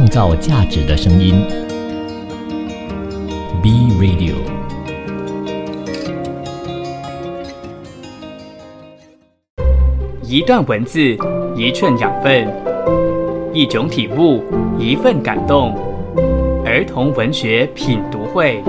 创造价值的声音。B Radio。一段文字，一寸养分，一种体悟，一份感动。儿童文学品读会。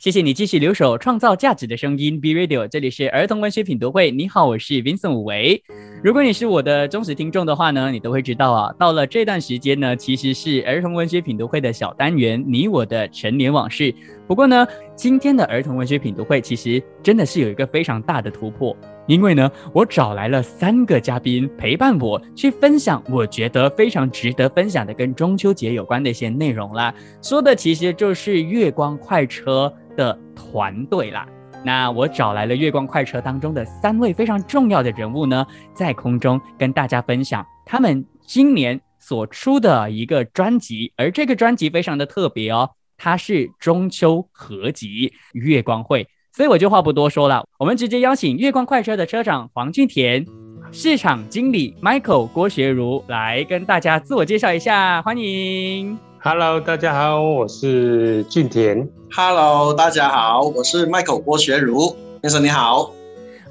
谢谢你继续留守，创造价值的声音 B Radio，这里是儿童文学品读会。你好，我是 Vincent 武维。如果你是我的忠实听众的话呢，你都会知道啊，到了这段时间呢，其实是儿童文学品读会的小单元——你我的成年往事。不过呢，今天的儿童文学品读会其实真的是有一个非常大的突破，因为呢，我找来了三个嘉宾陪伴我去分享我觉得非常值得分享的跟中秋节有关的一些内容啦。说的其实就是月光快车。的团队啦，那我找来了月光快车当中的三位非常重要的人物呢，在空中跟大家分享他们今年所出的一个专辑，而这个专辑非常的特别哦，它是中秋合集《月光会》，所以我就话不多说了，我们直接邀请月光快车的车长黄俊田、市场经理 Michael 郭学如来跟大家自我介绍一下，欢迎。Hello，大家好，我是俊田。Hello，大家好，我是 Michael 郭学儒先生，你好，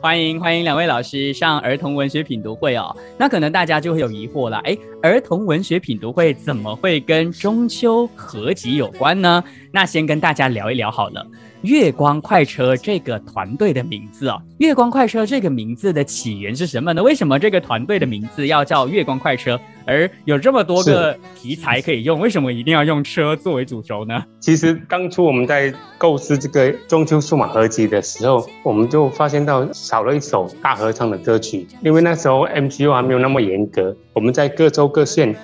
欢迎欢迎两位老师上儿童文学品读会哦。那可能大家就会有疑惑了，哎，儿童文学品读会怎么会跟中秋合集有关呢？那先跟大家聊一聊好了。月光快车这个团队的名字哦，月光快车这个名字的起源是什么呢？为什么这个团队的名字要叫月光快车？而有这么多个题材可以用，为什么一定要用车作为主轴呢？其实当初我们在构思这个中秋数码合集的时候，我们就发现到少了一首大合唱的歌曲，因为那时候 MCO 还没有那么严格，我们在各州各县。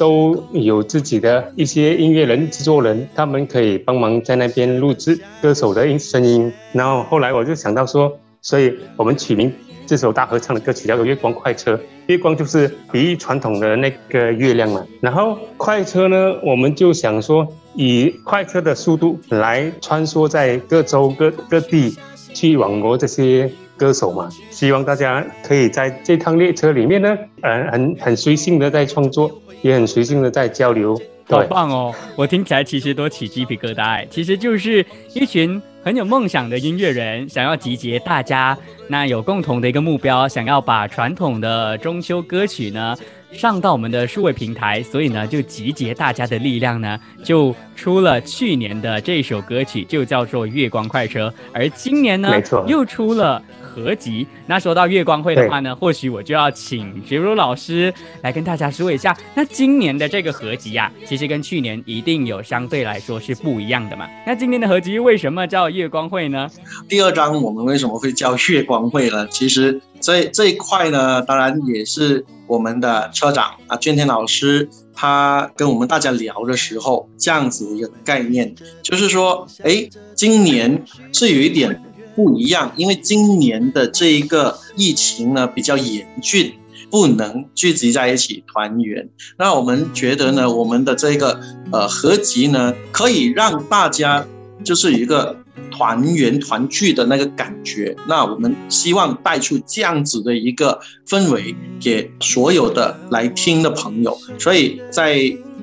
都有自己的一些音乐人、制作人，他们可以帮忙在那边录制歌手的音声音。然后后来我就想到说，所以我们取名这首大合唱的歌曲叫做《月光快车》。月光就是比喻传统的那个月亮嘛。然后快车呢，我们就想说以快车的速度来穿梭在各州各各地去网罗这些歌手嘛。希望大家可以在这趟列车里面呢，呃，很很随性的在创作。也很随性的在交流，好棒哦！我听起来其实都起鸡皮疙瘩，其实就是一群很有梦想的音乐人，想要集结大家，那有共同的一个目标，想要把传统的中秋歌曲呢上到我们的数位平台，所以呢就集结大家的力量呢，就出了去年的这首歌曲，就叫做《月光快车》，而今年呢，又出了。合集。那说到月光会的话呢，或许我就要请学如老师来跟大家说一下。那今年的这个合集呀，其实跟去年一定有相对来说是不一样的嘛。那今年的合集为什么叫月光会呢？第二章我们为什么会叫月光会呢？其实这这一块呢，当然也是我们的车长啊，娟天老师他跟我们大家聊的时候，这样子一个概念，就是说，哎，今年是有一点。不一样，因为今年的这一个疫情呢比较严峻，不能聚集在一起团圆。那我们觉得呢，我们的这个呃合集呢，可以让大家就是一个团圆团聚的那个感觉。那我们希望带出这样子的一个氛围给所有的来听的朋友。所以在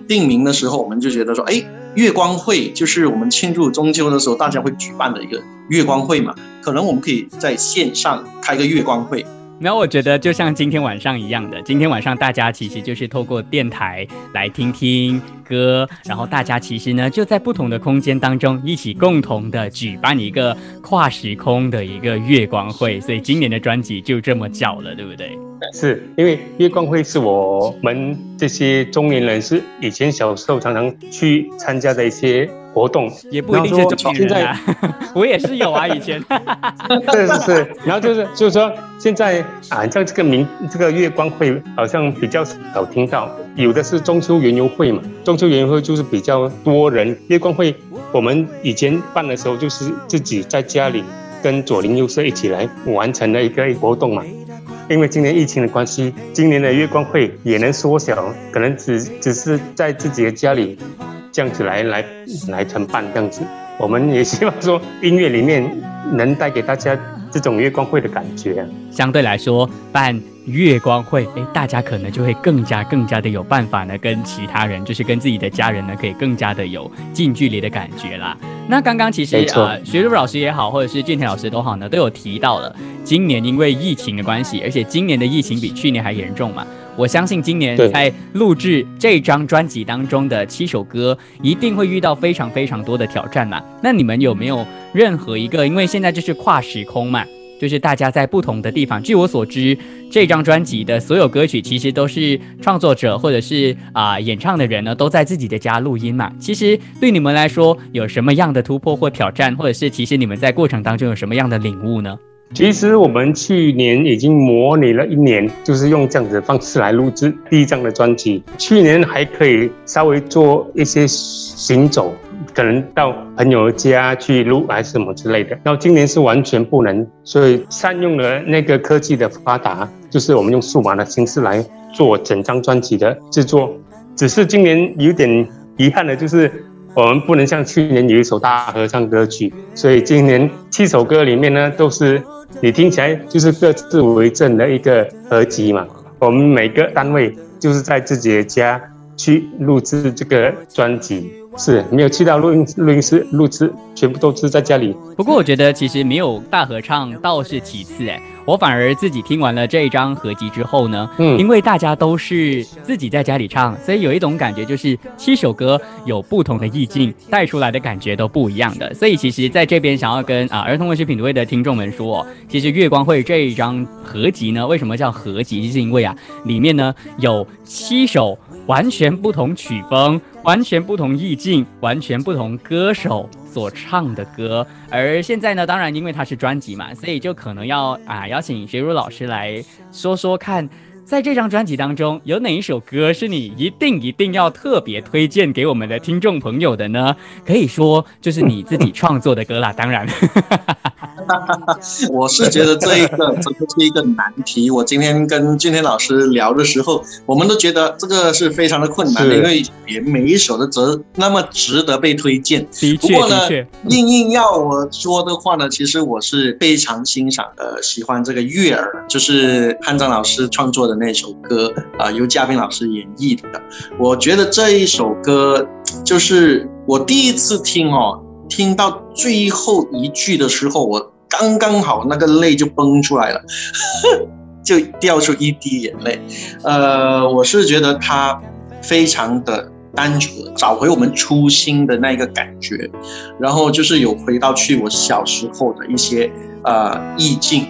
定名的时候，我们就觉得说，哎。月光会就是我们庆祝中秋的时候，大家会举办的一个月光会嘛？可能我们可以在线上开个月光会。那我觉得就像今天晚上一样的，今天晚上大家其实就是透过电台来听听歌，然后大家其实呢就在不同的空间当中一起共同的举办一个跨时空的一个月光会，所以今年的专辑就这么叫了，对不对？是因为月光会是我们这些中年人是以前小时候常常去参加的一些。活动也不一定是中年人啊，我也是有啊，以前。是是是，然后就是就是说，现在啊，像这个明这个月光会好像比较少听到，有的是中秋园游会嘛，中秋园游会就是比较多人。月光会我们以前办的时候，就是自己在家里跟左邻右舍一起来完成的一个活动嘛。因为今年疫情的关系，今年的月光会也能缩小，可能只只是在自己的家里。这样子来来来承办这样子，我们也希望说音乐里面能带给大家这种月光会的感觉。相对来说，办月光会，哎，大家可能就会更加更加的有办法呢，跟其他人，就是跟自己的家人呢，可以更加的有近距离的感觉啦。那刚刚其实啊，学儒老师也好，或者是俊田老师都好呢，都有提到了，今年因为疫情的关系，而且今年的疫情比去年还严重嘛。我相信今年在录制这张专辑当中的七首歌，一定会遇到非常非常多的挑战嘛。那你们有没有任何一个？因为现在就是跨时空嘛，就是大家在不同的地方。据我所知，这张专辑的所有歌曲其实都是创作者或者是啊演唱的人呢，都在自己的家录音嘛。其实对你们来说，有什么样的突破或挑战，或者是其实你们在过程当中有什么样的领悟呢？其实我们去年已经模拟了一年，就是用这样子的方式来录制第一张的专辑。去年还可以稍微做一些行走，可能到朋友家去录还是什么之类的。然后今年是完全不能，所以善用了那个科技的发达，就是我们用数码的形式来做整张专辑的制作。只是今年有点遗憾的就是。我们不能像去年有一首大合唱歌曲，所以今年七首歌里面呢，都是你听起来就是各自为政的一个合集嘛。我们每个单位就是在自己的家去录制这个专辑。是没有去到录音录音室录制，全部都是在家里。不过我觉得其实没有大合唱倒是其次哎，我反而自己听完了这一张合集之后呢，嗯，因为大家都是自己在家里唱，所以有一种感觉就是七首歌有不同的意境，带出来的感觉都不一样的。所以其实在这边想要跟啊儿童文学品读会的听众们说，其实月光会这一张合集呢，为什么叫合集？就是因为啊，里面呢有七首完全不同曲风。完全不同意境，完全不同歌手所唱的歌，而现在呢，当然因为它是专辑嘛，所以就可能要啊邀请学儒老师来说说看，在这张专辑当中有哪一首歌是你一定一定要特别推荐给我们的听众朋友的呢？可以说就是你自己创作的歌啦，当然。我是觉得这一个真的是一个难题。我今天跟俊天老师聊的时候，我们都觉得这个是非常的困难的，因为也每一首的值那么值得被推荐。不过呢，硬硬要我说的话呢，其实我是非常欣赏的，喜欢这个悦耳，就是汉章老师创作的那首歌啊，由嘉宾老师演绎的。我觉得这一首歌就是我第一次听哦，听到最后一句的时候，我。刚刚好，那个泪就崩出来了，就掉出一滴眼泪。呃，我是觉得他非常的单纯，找回我们初心的那个感觉，然后就是有回到去我小时候的一些呃意境，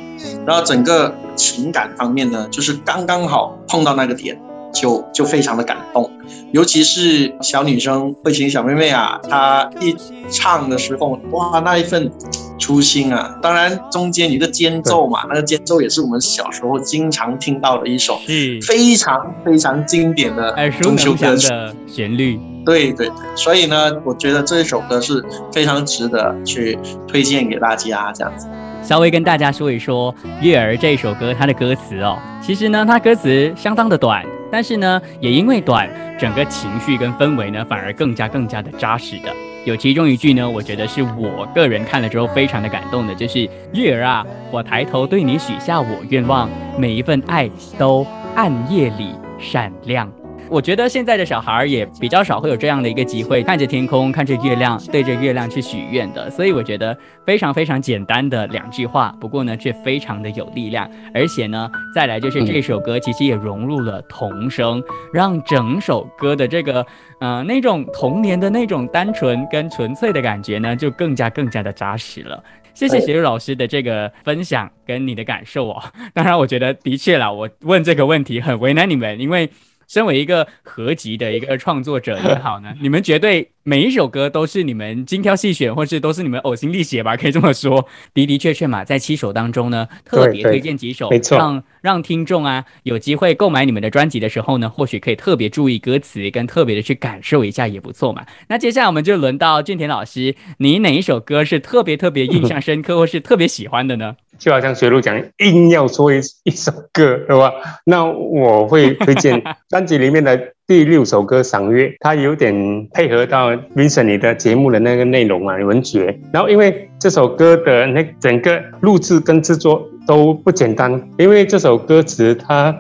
然后整个情感方面呢，就是刚刚好碰到那个点。就就非常的感动，尤其是小女生慧琴小妹妹啊，她一唱的时候，哇，那一份初心啊！当然中间一个间奏嘛，那个间奏也是我们小时候经常听到的一首非常非常经典的中秋歌曲的旋律。对对对，所以呢，我觉得这一首歌是非常值得去推荐给大家，这样子。稍微跟大家说一说《月儿》这首歌，它的歌词哦，其实呢，它歌词相当的短，但是呢，也因为短，整个情绪跟氛围呢，反而更加更加的扎实的。有其中一句呢，我觉得是我个人看了之后非常的感动的，就是“月儿啊，我抬头对你许下我愿望，每一份爱都暗夜里闪亮。”我觉得现在的小孩也比较少会有这样的一个机会，看着天空，看着月亮，对着月亮去许愿的。所以我觉得非常非常简单的两句话，不过呢却非常的有力量。而且呢，再来就是这首歌其实也融入了童声，让整首歌的这个呃那种童年的那种单纯跟纯粹的感觉呢，就更加更加的扎实了。谢谢学儒老师的这个分享跟你的感受哦。当然，我觉得的确啦，我问这个问题很为难你们，因为。身为一个合集的一个创作者也好呢，你们绝对每一首歌都是你们精挑细选，或是都是你们呕心沥血吧？可以这么说，的的确确嘛，在七首当中呢，特别推荐几首，让让听众啊有机会购买你们的专辑的时候呢，或许可以特别注意歌词，跟特别的去感受一下也不错嘛。那接下来我们就轮到俊田老师，你哪一首歌是特别特别印象深刻，或是特别喜欢的呢？就好像学路讲，硬要说一一首歌，对吧？那我会推荐 专辑里面的第六首歌《赏月》，它有点配合到 Vincent 你的节目的那个内容啊，文学。然后因为这首歌的那整个录制跟制作都不简单，因为这首歌词它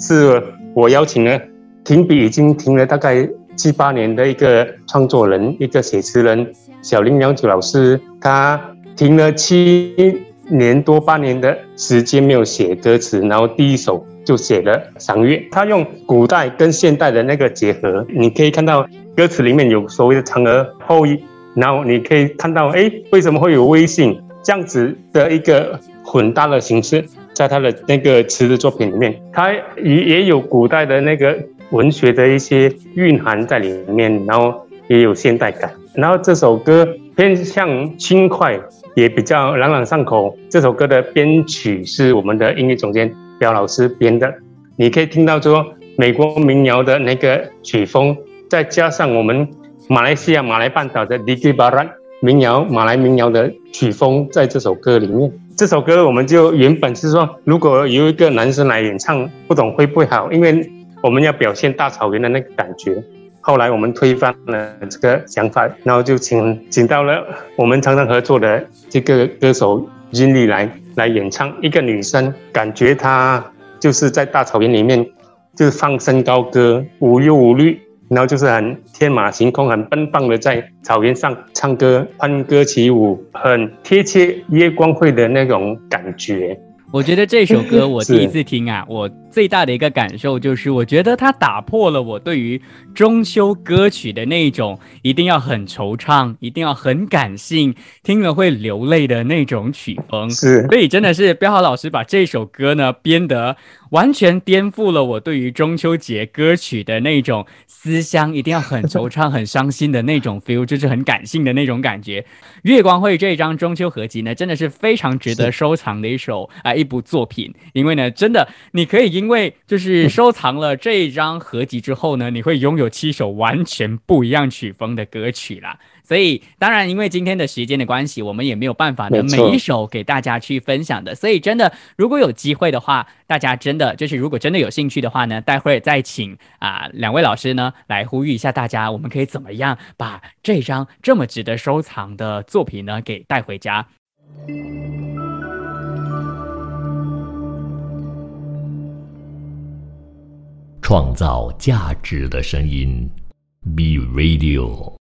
是我邀请了停笔已经停了大概七八年的一个创作人，一个写词人小林良久老师，他停了七。年多八年的时间没有写歌词，然后第一首就写了《赏月》。他用古代跟现代的那个结合，你可以看到歌词里面有所谓的嫦娥后裔，然后你可以看到，哎，为什么会有微信这样子的一个混搭的形式，在他的那个词的作品里面，他也也有古代的那个文学的一些蕴含在里面，然后也有现代感。然后这首歌偏向轻快。也比较朗朗上口。这首歌的编曲是我们的音乐总监彪老师编的，你可以听到说美国民谣的那个曲风，再加上我们马来西亚马来半岛的 d i 巴 Barat 民谣马来民谣的曲风，在这首歌里面。这首歌我们就原本是说，如果有一个男生来演唱，不懂会不会好？因为我们要表现大草原的那个感觉。后来我们推翻了这个想法，然后就请请到了我们常常合作的这个歌手金丽来来演唱。一个女生，感觉她就是在大草原里面，就是放声高歌，无忧无虑，然后就是很天马行空、很奔放的在草原上唱歌、欢歌起舞，很贴切夜光会的那种感觉。我觉得这首歌我第一次听啊，我最大的一个感受就是，我觉得它打破了我对于中秋歌曲的那种一定要很惆怅、一定要很感性、听了会流泪的那种曲风。是，所以真的是彪豪老师把这首歌呢编得完全颠覆了我对于中秋节歌曲的那种思乡、一定要很惆怅、很伤心的那种 feel，就是很感性的那种感觉。月光会这张中秋合集呢，真的是非常值得收藏的一首啊一部作品，因为呢，真的你可以因为就是收藏了这一张合集之后呢，你会拥有七首完全不一样曲风的歌曲啦。所以，当然，因为今天的时间的关系，我们也没有办法呢每一首给大家去分享的。所以，真的，如果有机会的话，大家真的就是如果真的有兴趣的话呢，待会儿再请啊两位老师呢来呼吁一下大家，我们可以怎么样把这张这么值得收藏的作品呢给带回家？创造价值的声音，B Radio。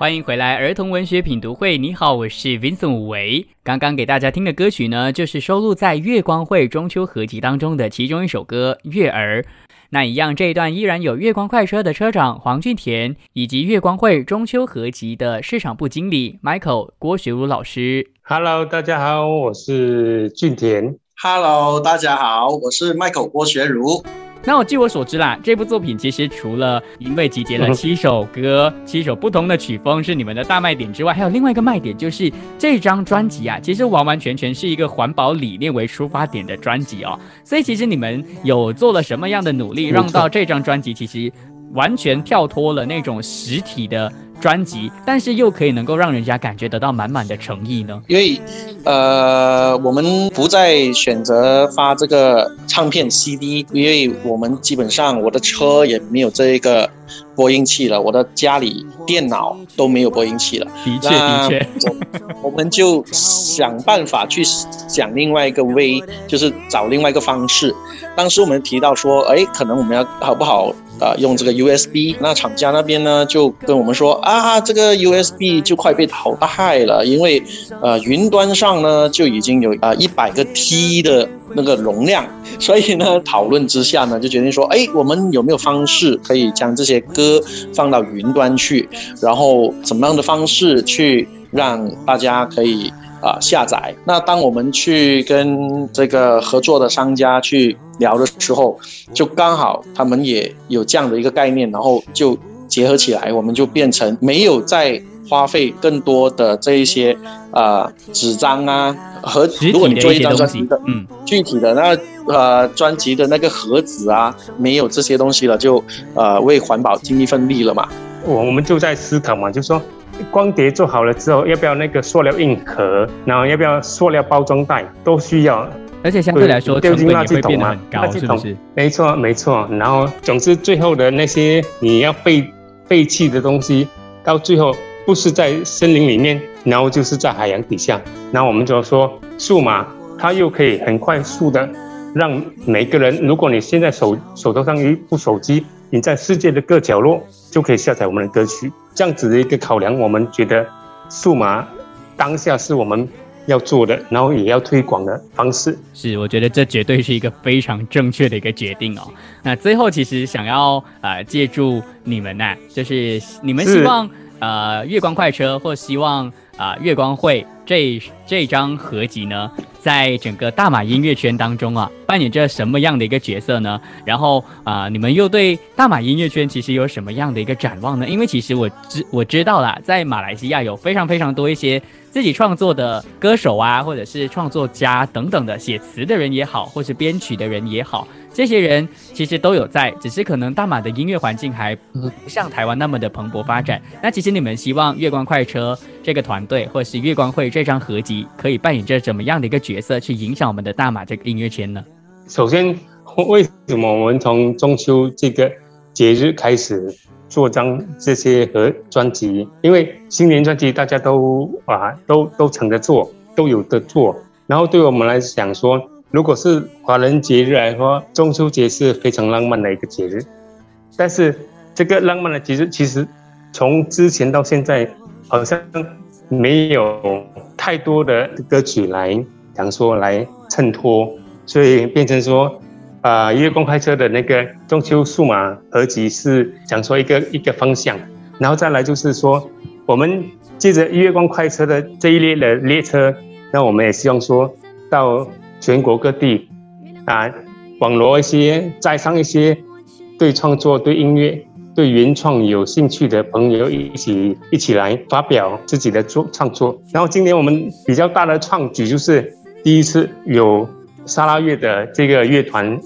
欢迎回来，儿童文学品读会。你好，我是 Vincent 维。刚刚给大家听的歌曲呢，就是收录在月光会中秋合集当中的其中一首歌《月儿》。那一样，这一段依然有月光快车的车长黄俊田，以及月光会中秋合集的市场部经理 Michael 郭学儒老师。Hello，大家好，我是俊田。Hello，大家好，我是 Michael 郭学儒。那我据我所知啦，这部作品其实除了因为集结了七首歌、七首不同的曲风是你们的大卖点之外，还有另外一个卖点就是这张专辑啊，其实完完全全是一个环保理念为出发点的专辑哦。所以其实你们有做了什么样的努力，让到这张专辑其实完全跳脱了那种实体的。专辑，但是又可以能够让人家感觉得到满满的诚意呢？因为，呃，我们不再选择发这个唱片 CD，因为我们基本上我的车也没有这一个播音器了，我的家里电脑都没有播音器了。的确，的确，我们就想办法去想另外一个 way，就是找另外一个方式。当时我们提到说，哎，可能我们要好不好？啊，用这个 USB，那厂家那边呢就跟我们说啊，这个 USB 就快被淘汰了，因为呃云端上呢就已经有啊一百个 T 的那个容量，所以呢讨论之下呢就决定说，哎，我们有没有方式可以将这些歌放到云端去，然后怎么样的方式去让大家可以。啊，下载。那当我们去跟这个合作的商家去聊的时候，就刚好他们也有这样的一个概念，然后就结合起来，我们就变成没有再花费更多的这一些啊纸张啊和如果你做一张专辑的，嗯，具体的那呃专辑的那个盒子啊，没有这些东西了，就呃为环保尽一份力了嘛。我我们就在思考嘛，就说。光碟做好了之后，要不要那个塑料硬壳？然后要不要塑料包装袋？都需要。而且相对来说，丢进垃圾桶嘛，垃圾桶没错没错。然后总之最后的那些你要废废弃的东西，到最后不是在森林里面，然后就是在海洋底下。然后我们就要说，数码它又可以很快速的让每个人，如果你现在手手头上有一部手机，你在世界的各角落就可以下载我们的歌曲。这样子的一个考量，我们觉得数码当下是我们要做的，然后也要推广的方式。是，我觉得这绝对是一个非常正确的一个决定哦。那最后，其实想要呃借助你们呢，就是你们希望呃月光快车，或希望啊月光会这这张合集呢？在整个大马音乐圈当中啊，扮演着什么样的一个角色呢？然后啊，你们又对大马音乐圈其实有什么样的一个展望呢？因为其实我知我知道啦，在马来西亚有非常非常多一些自己创作的歌手啊，或者是创作家等等的写词的人也好，或是编曲的人也好。这些人其实都有在，只是可能大马的音乐环境还不像台湾那么的蓬勃发展。那其实你们希望月光快车这个团队，或是月光会这张合集，可以扮演着怎么样的一个角色，去影响我们的大马这个音乐圈呢？首先，为什么我们从中秋这个节日开始做张这些和专辑？因为新年专辑大家都啊都都抢着做，都有的做。然后对我们来讲说。如果是华人节日来说，中秋节是非常浪漫的一个节日。但是这个浪漫的节日，其实从之前到现在，好像没有太多的歌曲来讲说来衬托，所以变成说，啊，月光快车的那个中秋数码合集是讲说一个一个方向，然后再来就是说，我们借着月光快车的这一列的列车，那我们也希望说到。全国各地，啊，网罗一些，在上一些对创作、对音乐、对原创有兴趣的朋友，一起一起来发表自己的作创作。然后今年我们比较大的创举就是第一次有沙拉乐的这个乐团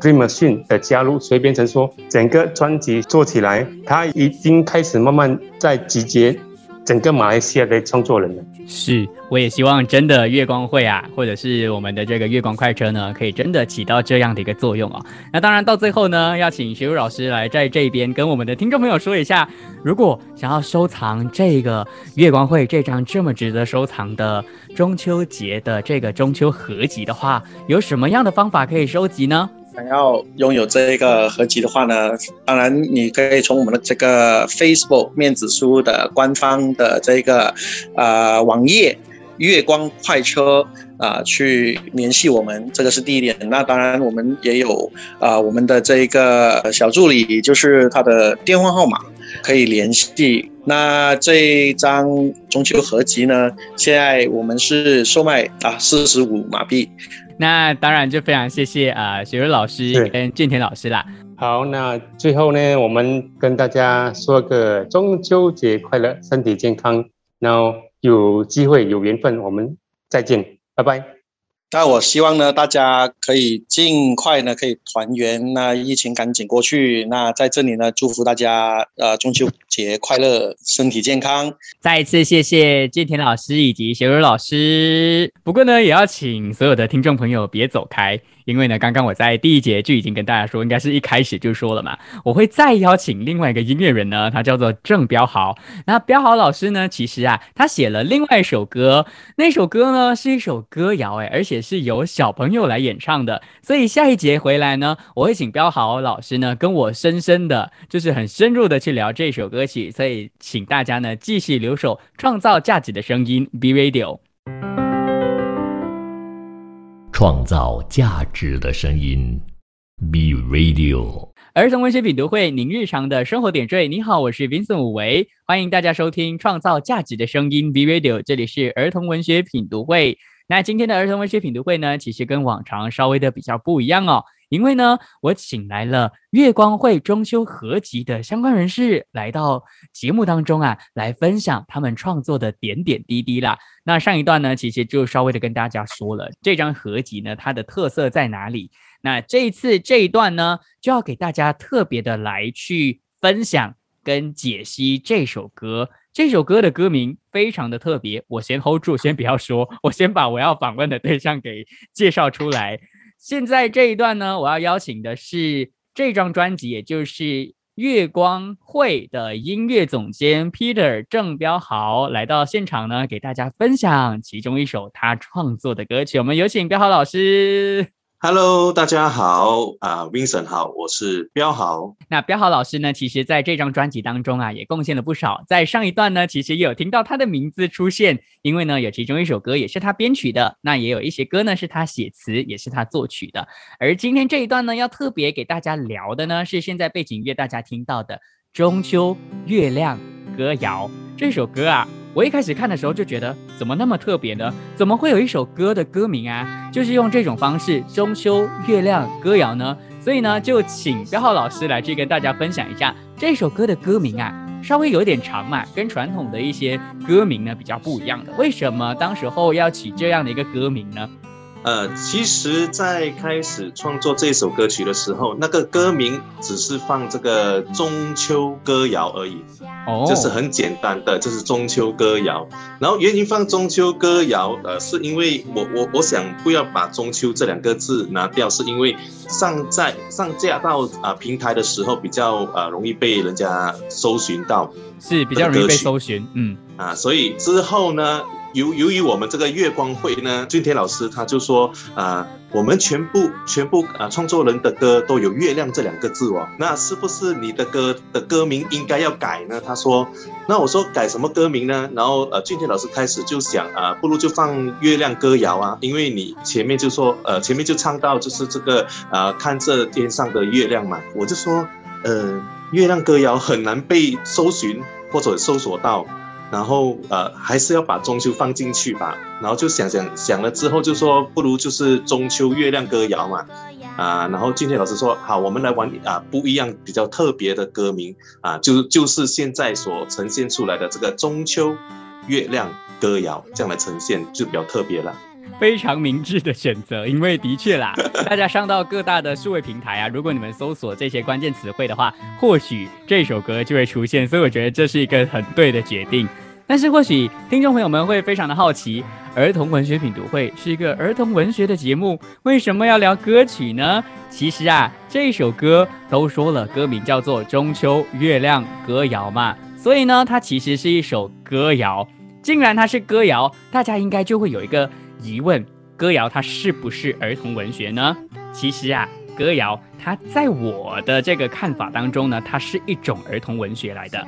Dream Machine 的加入，所以变成说整个专辑做起来，它已经开始慢慢在集结。整个马来西亚的创作人呢，是，我也希望真的月光会啊，或者是我们的这个月光快车呢，可以真的起到这样的一个作用啊。那当然到最后呢，要请学儒老师来在这边跟我们的听众朋友说一下，如果想要收藏这个月光会这张这么值得收藏的中秋节的这个中秋合集的话，有什么样的方法可以收集呢？想要拥有这一个合集的话呢，当然你可以从我们的这个 Facebook 面子书的官方的这个呃网页。月光快车啊去联系我们，这个是第一点。那当然我们也有啊我们的这个小助理，就是他的电话号码可以联系。那这一张中秋合集呢，现在我们是售卖啊四十五马币。那当然就非常谢谢啊雪瑞老师跟俊田老师啦。好，那最后呢，我们跟大家说个中秋节快乐，身体健康。然后有机会有缘分，我们再见，拜拜。那我希望呢，大家可以尽快呢，可以团圆。那疫情赶紧过去。那在这里呢，祝福大家呃中秋节快乐，身体健康。再一次谢谢建田老师以及学茹老师。不过呢，也要请所有的听众朋友别走开。因为呢，刚刚我在第一节就已经跟大家说，应该是一开始就说了嘛，我会再邀请另外一个音乐人呢，他叫做郑彪豪。那彪豪老师呢，其实啊，他写了另外一首歌，那首歌呢是一首歌谣，哎，而且是由小朋友来演唱的。所以下一节回来呢，我会请彪豪老师呢跟我深深的，就是很深入的去聊这首歌曲。所以请大家呢继续留守，创造价值的声音，B Radio。创造价值的声音，B Radio 儿童文学品读会，您日常的生活点缀。你好，我是 Vincent 武维，欢迎大家收听创造价值的声音 B Radio，这里是儿童文学品读会。那今天的儿童文学品读会呢，其实跟往常稍微的比较不一样哦。因为呢，我请来了月光会中秋合集的相关人士来到节目当中啊，来分享他们创作的点点滴滴啦。那上一段呢，其实就稍微的跟大家说了这张合集呢，它的特色在哪里。那这一次这一段呢，就要给大家特别的来去分享跟解析这首歌。这首歌的歌名非常的特别，我先 hold 住，先不要说，我先把我要访问的对象给介绍出来。现在这一段呢，我要邀请的是这张专辑，也就是月光会的音乐总监 Peter 郑标豪来到现场呢，给大家分享其中一首他创作的歌曲。我们有请标豪老师。Hello，大家好啊，Vincent 好，我是彪豪。那彪豪老师呢，其实在这张专辑当中啊，也贡献了不少。在上一段呢，其实也有听到他的名字出现，因为呢，有其中一首歌也是他编曲的，那也有一些歌呢是他写词，也是他作曲的。而今天这一段呢，要特别给大家聊的呢，是现在背景乐大家听到的《中秋月亮歌谣》这首歌啊。我一开始看的时候就觉得，怎么那么特别呢？怎么会有一首歌的歌名啊，就是用这种方式《中秋月亮歌谣》呢？所以呢，就请标浩老师来去跟大家分享一下这首歌的歌名啊，稍微有点长嘛，跟传统的一些歌名呢比较不一样的。为什么当时候要起这样的一个歌名呢？呃，其实，在开始创作这首歌曲的时候，那个歌名只是放这个中秋歌谣而已，哦，就是很简单的，就是中秋歌谣。然后原因放中秋歌谣，呃，是因为我我我想不要把中秋这两个字拿掉，是因为上在上架到啊平台的时候比较呃容易被人家搜寻到，是比较容易被搜寻，嗯啊，所以之后呢。由由于我们这个月光会呢，俊天老师他就说啊，我们全部全部啊创作人的歌都有月亮这两个字哦，那是不是你的歌的歌名应该要改呢？他说，那我说改什么歌名呢？然后呃，俊天老师开始就想啊，不如就放月亮歌谣啊，因为你前面就说呃前面就唱到就是这个啊看这天上的月亮嘛，我就说呃月亮歌谣很难被搜寻或者搜索到。然后呃，还是要把中秋放进去吧。然后就想想想了之后，就说不如就是中秋月亮歌谣嘛，啊，然后今天老师说好，我们来玩啊不一样比较特别的歌名啊，就就是现在所呈现出来的这个中秋月亮歌谣这样来呈现就比较特别了。非常明智的选择，因为的确啦，大家上到各大的数位平台啊，如果你们搜索这些关键词汇的话，或许这首歌就会出现。所以我觉得这是一个很对的决定。但是或许听众朋友们会非常的好奇，儿童文学品读会是一个儿童文学的节目，为什么要聊歌曲呢？其实啊，这首歌都说了，歌名叫做《中秋月亮歌谣》嘛，所以呢，它其实是一首歌谣。既然它是歌谣，大家应该就会有一个。疑问：歌谣它是不是儿童文学呢？其实啊，歌谣它在我的这个看法当中呢，它是一种儿童文学来的。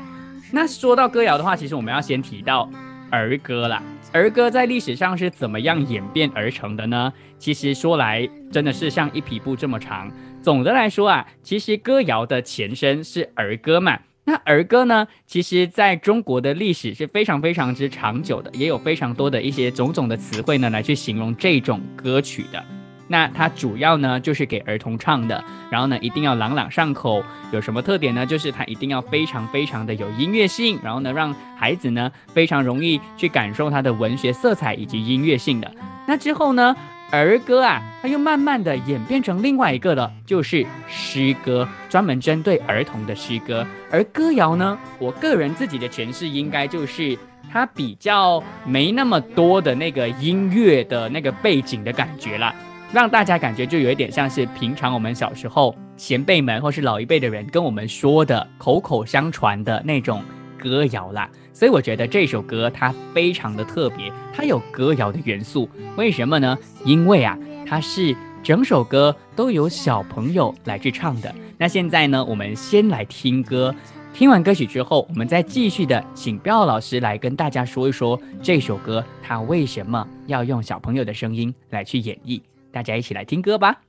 那说到歌谣的话，其实我们要先提到儿歌了。儿歌在历史上是怎么样演变而成的呢？其实说来真的是像一匹布这么长。总的来说啊，其实歌谣的前身是儿歌嘛。那儿歌呢，其实在中国的历史是非常非常之长久的，也有非常多的一些种种的词汇呢来去形容这种歌曲的。那它主要呢就是给儿童唱的，然后呢一定要朗朗上口。有什么特点呢？就是它一定要非常非常的有音乐性，然后呢让孩子呢非常容易去感受它的文学色彩以及音乐性的。那之后呢，儿歌啊，它又慢慢的演变成另外一个了，就是诗歌，专门针对儿童的诗歌。而歌谣呢，我个人自己的诠释应该就是它比较没那么多的那个音乐的那个背景的感觉啦。让大家感觉就有一点像是平常我们小时候前辈们或是老一辈的人跟我们说的口口相传的那种歌谣啦，所以我觉得这首歌它非常的特别，它有歌谣的元素。为什么呢？因为啊，它是整首歌都由小朋友来去唱的。那现在呢，我们先来听歌，听完歌曲之后，我们再继续的请彪老师来跟大家说一说这首歌它为什么要用小朋友的声音来去演绎。大家一起来听歌吧。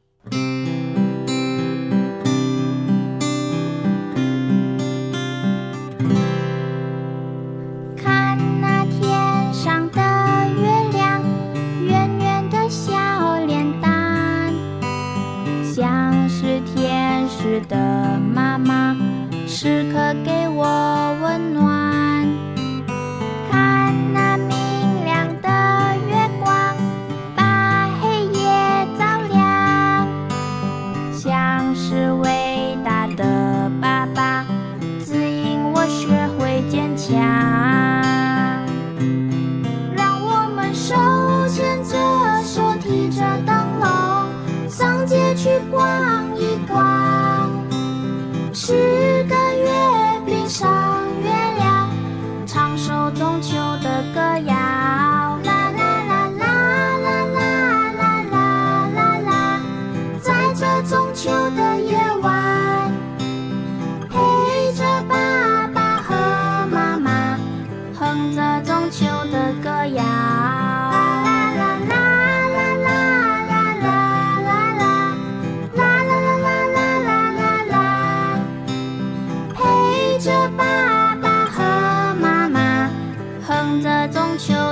值的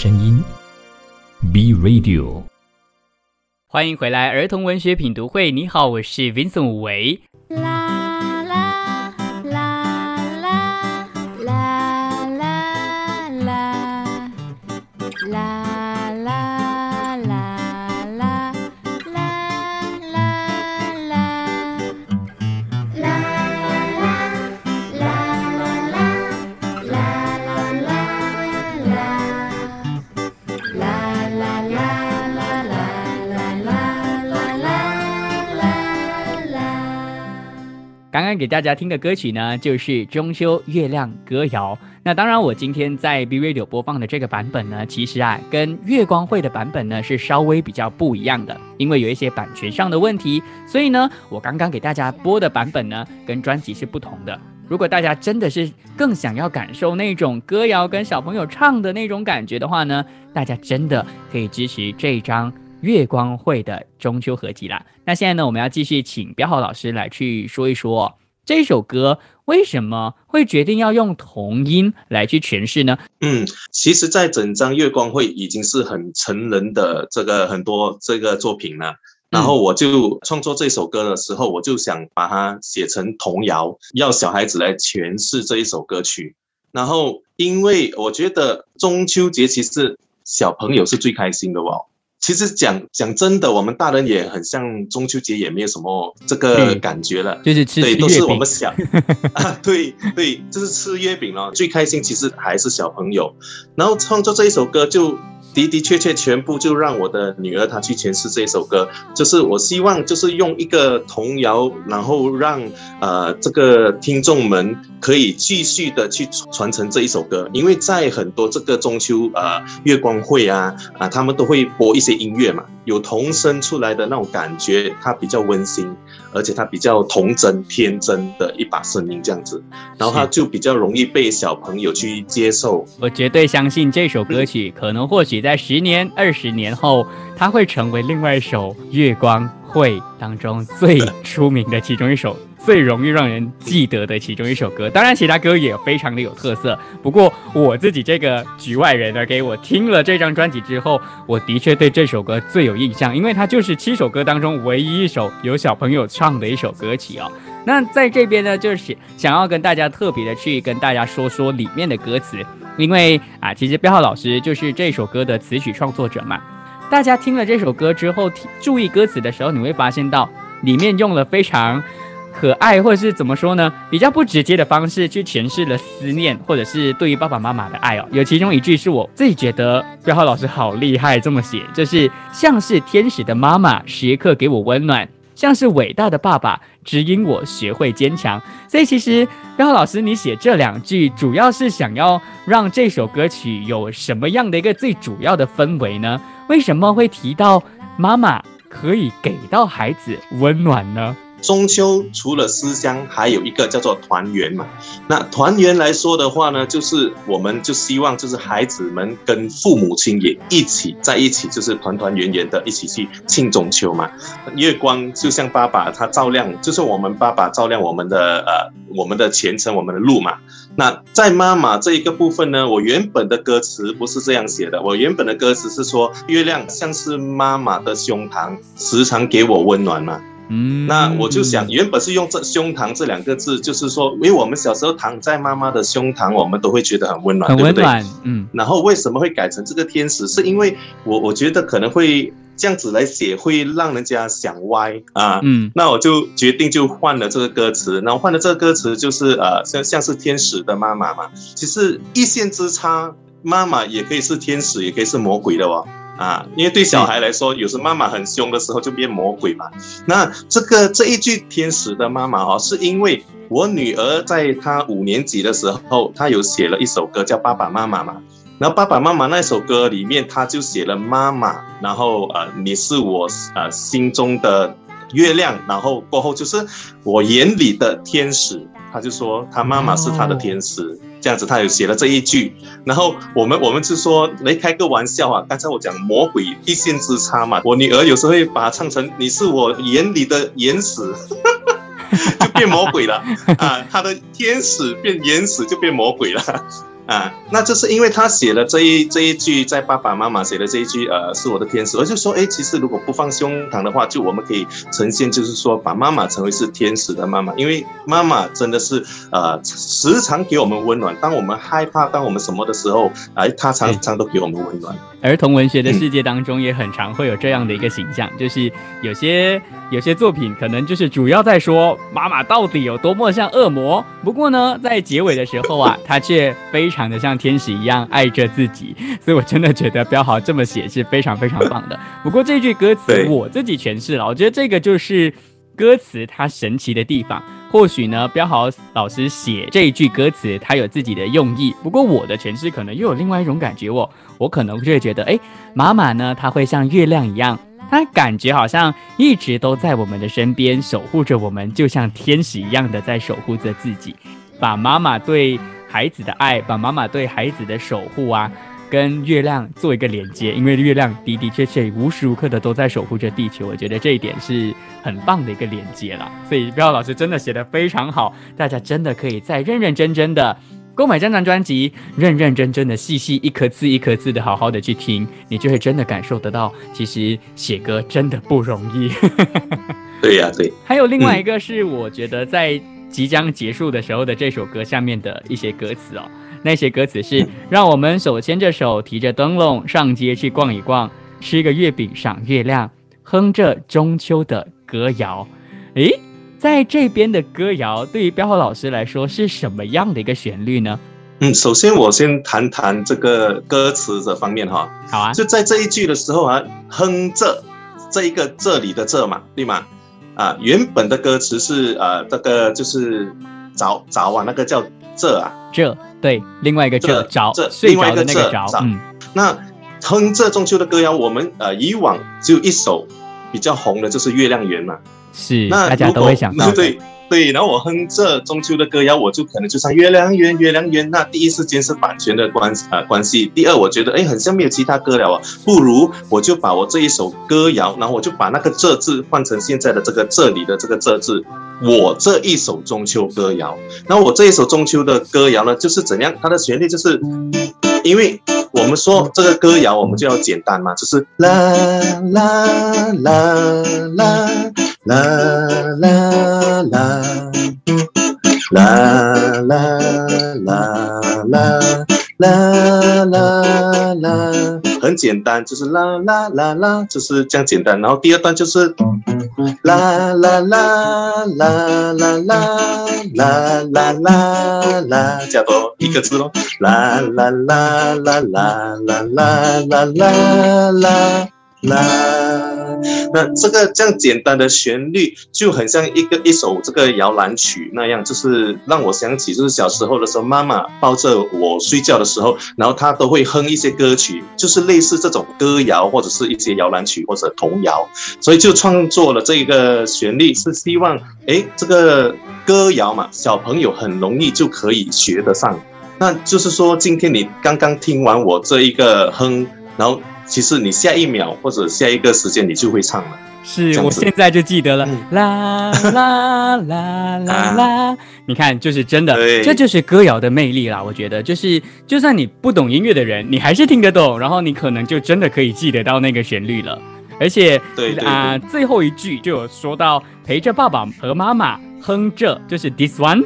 声音，B Radio，欢迎回来，儿童文学品读会。你好，我是 Vincent 吴维。刚刚给大家听的歌曲呢，就是《中秋月亮歌谣》。那当然，我今天在 B Radio 播放的这个版本呢，其实啊，跟月光会的版本呢是稍微比较不一样的，因为有一些版权上的问题，所以呢，我刚刚给大家播的版本呢，跟专辑是不同的。如果大家真的是更想要感受那种歌谣跟小朋友唱的那种感觉的话呢，大家真的可以支持这张月光会的中秋合集啦。那现在呢，我们要继续请标浩老师来去说一说这首歌为什么会决定要用童音来去诠释呢？嗯，其实，在整张月光会已经是很成人的这个很多这个作品了。然后我就创作这首歌的时候，我就想把它写成童谣，要小孩子来诠释这一首歌曲。然后，因为我觉得中秋节其实小朋友是最开心的哦。其实讲讲真的，我们大人也很像中秋节，也没有什么这个感觉了，就是吃对，都是我们想 啊，对对，就是吃月饼了。最开心其实还是小朋友。然后创作这一首歌就。的的确确，全部就让我的女儿她去诠释这首歌，就是我希望就是用一个童谣，然后让呃这个听众们可以继续的去传承这一首歌，因为在很多这个中秋呃月光会啊啊，他们都会播一些音乐嘛，有童声出来的那种感觉，它比较温馨。而且它比较童真天真的一把声音这样子，然后它就比较容易被小朋友去接受。我绝对相信这首歌曲，可能或许在十年、二十年后，它会成为另外一首月光会当中最出名的其中一首。最容易让人记得的其中一首歌，当然其他歌也非常的有特色。不过我自己这个局外人呢，给我听了这张专辑之后，我的确对这首歌最有印象，因为它就是七首歌当中唯一一首有小朋友唱的一首歌曲哦。那在这边呢，就是想要跟大家特别的去跟大家说说里面的歌词，因为啊，其实标浩老师就是这首歌的词曲创作者嘛。大家听了这首歌之后，注意歌词的时候，你会发现到里面用了非常。可爱，或者是怎么说呢？比较不直接的方式去诠释了思念，或者是对于爸爸妈妈的爱哦。有其中一句是我自己觉得标浩老师好厉害，这么写，就是像是天使的妈妈，时刻给我温暖；像是伟大的爸爸，指引我学会坚强。所以其实标浩老师，你写这两句，主要是想要让这首歌曲有什么样的一个最主要的氛围呢？为什么会提到妈妈可以给到孩子温暖呢？中秋除了思乡，还有一个叫做团圆嘛。那团圆来说的话呢，就是我们就希望就是孩子们跟父母亲也一起在一起，就是团团圆圆的一起去庆中秋嘛。月光就像爸爸他照亮，就是我们爸爸照亮我们的呃我们的前程，我们的路嘛。那在妈妈这一个部分呢，我原本的歌词不是这样写的，我原本的歌词是说月亮像是妈妈的胸膛，时常给我温暖嘛。嗯，那我就想，原本是用这胸膛这两个字，就是说，因为我们小时候躺在妈妈的胸膛，我们都会觉得很温暖，很温暖。嗯，然后为什么会改成这个天使？是因为我我觉得可能会这样子来写，会让人家想歪啊。嗯，那我就决定就换了这个歌词，然后换了这个歌词就是呃，像像是天使的妈妈嘛，其实一线之差，妈妈也可以是天使，也可以是魔鬼的哦。啊，因为对小孩来说，有时妈妈很凶的时候就变魔鬼嘛。那这个这一句天使的妈妈哈，是因为我女儿在她五年级的时候，她有写了一首歌叫《爸爸妈妈》嘛。然后《爸爸妈妈》那首歌里面，她就写了妈妈，然后呃，你是我呃心中的月亮，然后过后就是我眼里的天使。他就说他妈妈是他的天使。这样子，他有写了这一句，然后我们我们就说来开个玩笑啊。刚才我讲魔鬼一线之差嘛，我女儿有时候会把它唱成你是我眼里的眼屎，就变魔鬼了啊。他的天使变眼屎就变魔鬼了。啊，那就是因为他写了这一这一句，在爸爸妈妈写的这一句，呃，是我的天使。我就说，哎，其实如果不放胸膛的话，就我们可以呈现，就是说把妈妈成为是天使的妈妈，因为妈妈真的是呃时常给我们温暖。当我们害怕，当我们什么的时候，哎，她常常都给我们温暖。儿童文学的世界当中，也很常会有这样的一个形象，就是有些有些作品可能就是主要在说妈妈到底有多么像恶魔，不过呢，在结尾的时候啊，她却非常的像天使一样爱着自己，所以我真的觉得标豪这么写是非常非常棒的。不过这句歌词我自己诠释了，我觉得这个就是歌词它神奇的地方。或许呢，标豪老师写这一句歌词，他有自己的用意。不过我的诠释可能又有另外一种感觉哦，我可能就会觉得，哎，妈妈呢，她会像月亮一样，她感觉好像一直都在我们的身边，守护着我们，就像天使一样的在守护着自己。把妈妈对孩子的爱，把妈妈对孩子的守护啊，跟月亮做一个连接，因为月亮的的确确无时无刻的都在守护着地球，我觉得这一点是很棒的一个连接啦。所以彪老师真的写的非常好，大家真的可以再认认真真的购买这张专辑，认认真真的细细一颗字一颗字的好好的去听，你就会真的感受得到，其实写歌真的不容易。对呀、对，还有另外一个是，我觉得在即将结束的时候的这首歌下面的一些歌词哦，那些歌词是让我们手牵着手，提着灯笼上街去逛一逛，吃个月饼赏月亮，哼着中秋的歌谣。诶，在这边的歌谣对于彪豪老师来说是什么样的一个旋律呢？嗯，首先我先谈谈这个歌词这方面哈，好啊，就在这一句的时候啊，哼这这一个这里的这嘛，对吗？啊，原本的歌词是呃，这个就是早早啊，那个叫这啊，这对另外一个这这着这另外一个那个这着，嗯，那哼这中秋的歌谣，我们呃以往只有一首比较红的，就是《月亮圆》嘛。是那大家都会想到，对对，然后我哼这中秋的歌谣，我就可能就唱月亮圆月亮圆。那第一时间是版权的关啊、关系，第二我觉得哎很像没有其他歌了啊，不如我就把我这一首歌谣，然后我就把那个这字换成现在的这个这里的这个这字，我这一首中秋歌谣。那我这一首中秋的歌谣呢，就是怎样？它的旋律就是，因为我们说这个歌谣，我们就要简单嘛，就是啦啦啦啦啦啦啦啦啦啦啦啦啦啦，很简单，就是啦啦啦啦，就是这样简单。然后第二段就是啦啦啦啦啦啦啦啦啦啦，加多一个字咯，啦啦啦啦啦啦啦啦啦啦啦。那这个这样简单的旋律，就很像一个一首这个摇篮曲那样，就是让我想起，就是小时候的时候，妈妈抱着我睡觉的时候，然后她都会哼一些歌曲，就是类似这种歌谣或者是一些摇篮曲或者童谣，所以就创作了这一个旋律，是希望，诶，这个歌谣嘛，小朋友很容易就可以学得上。那就是说，今天你刚刚听完我这一个哼，然后其实你下一秒或者下一个时间你就会唱了。是我现在就记得了，嗯啦 啦啦啦啦，你看，就是真的，对这就是歌谣的魅力啦。我觉得，就是就算你不懂音乐的人，你还是听得懂，然后你可能就真的可以记得到那个旋律了。而且对对啊、最后一句就有说到陪着爸爸和妈妈哼着，就是 this one。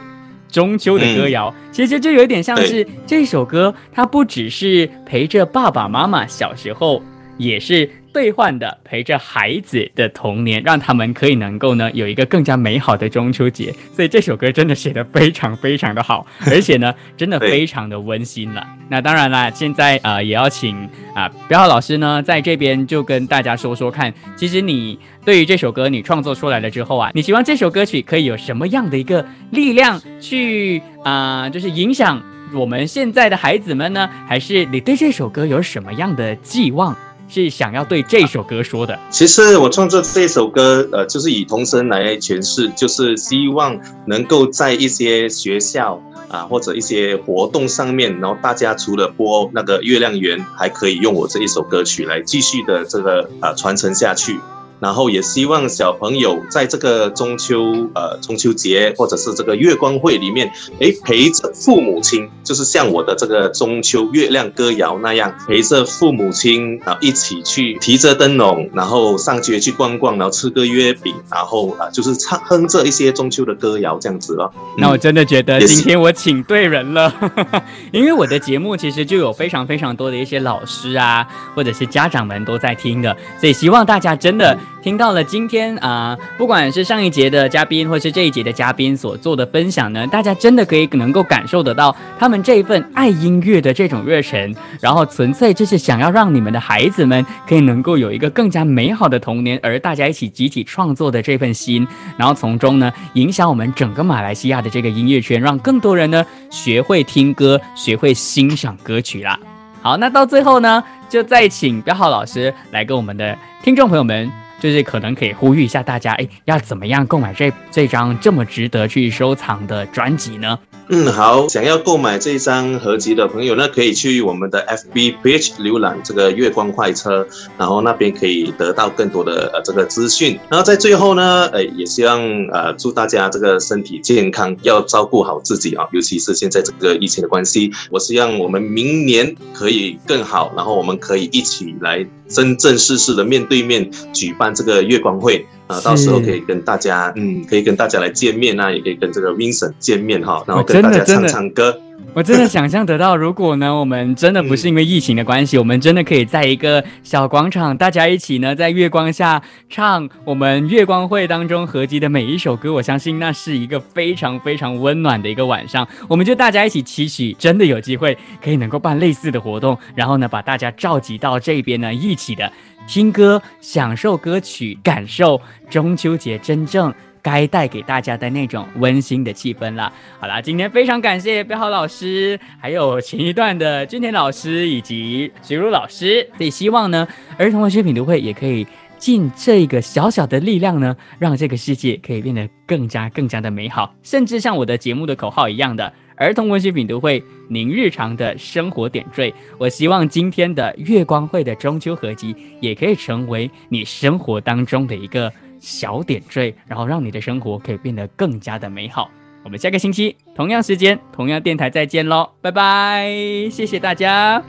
中秋的歌谣，其实就有点像是这首歌，它不只是陪着爸爸妈妈小时候，也是兑换的陪着孩子的童年，让他们可以能够呢有一个更加美好的中秋节。所以这首歌真的写得非常非常的好，而且呢，真的非常的温馨了。那当然啦，现在呃也要请啊彪浩老师呢在这边就跟大家说说看，其实你对于这首歌你创作出来了之后啊，你希望这首歌曲可以有什么样的一个力量去啊、就是影响我们现在的孩子们呢？还是你对这首歌有什么样的寄望？是想要对这首歌说的？其实我创作这首歌，呃，就是以童声来诠释，就是希望能够在一些学校啊或者一些活动上面，然后大家除了播那个月亮圆，还可以用我这一首歌曲来继续的这个啊传承下去。然后也希望小朋友在这个中秋呃中秋节或者是这个月光会里面，诶，陪着父母亲，就是像我的这个中秋月亮歌谣那样，陪着父母亲啊一起去提着灯笼，然后上街去逛逛，然后吃个月饼，然后啊就是唱哼着一些中秋的歌谣这样子咯。那我真的觉得今天我请对人了，因为我的节目其实就有非常非常多的一些老师啊，或者是家长们都在听的，所以希望大家真的听到了今天啊、不管是上一节的嘉宾，或是这一节的嘉宾所做的分享呢，大家真的可以能够感受得到他们这一份爱音乐的这种热忱，然后纯粹就是想要让你们的孩子们可以能够有一个更加美好的童年，而大家一起集体创作的这份心，然后从中呢影响我们整个马来西亚的这个音乐圈，让更多人呢学会听歌，学会欣赏歌曲啦。好，那到最后呢，就再请标浩老师来跟我们的听众朋友们，就是可能可以呼吁一下大家，哎，要怎么样购买这这张这么值得去收藏的专辑呢？嗯，好，想要购买这一张合集的朋友呢，可以去我们的 FB page 浏览这个月光快车，然后那边可以得到更多的呃这个资讯。然后在最后呢，呃，也希望呃祝大家这个身体健康，要照顾好自己啊，尤其是现在这个疫情的关系。我希望我们明年可以更好，然后我们可以一起来真正式式的面对面举办这个月光会。啊，到时候可以跟大家，嗯，可以跟大家来见面啊，也可以跟这个 Vincent 见面哈，然后跟大家唱唱歌。我真的想象得到，如果呢，我们真的不是因为疫情的关系，我们真的可以在一个小广场，大家一起呢，在月光下唱我们月光会当中合集的每一首歌。我相信那是一个非常非常温暖的一个晚上。我们就大家一起期许，真的有机会可以能够办类似的活动，然后呢，把大家召集到这边呢，一起的听歌，享受歌曲，感受中秋节真正。该带给大家的那种温馨的气氛了。好啦，今天非常感谢标好老师，还有前一段的君田老师以及徐如老师。所以希望呢，儿童文学品读会也可以尽这个小小的力量呢，让这个世界可以变得更加更加的美好。甚至像我的节目的口号一样的，儿童文学品读会，您日常的生活点缀。我希望今天的月光会的中秋合集，也可以成为你生活当中的一个。小点缀，然后让你的生活可以变得更加的美好。我们下个星期同样时间、同样电台再见喽，拜拜！谢谢大家。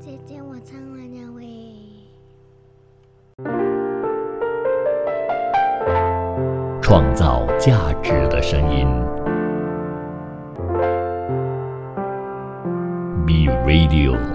姐姐，我唱完了喂。创造价值的声音，B Radio。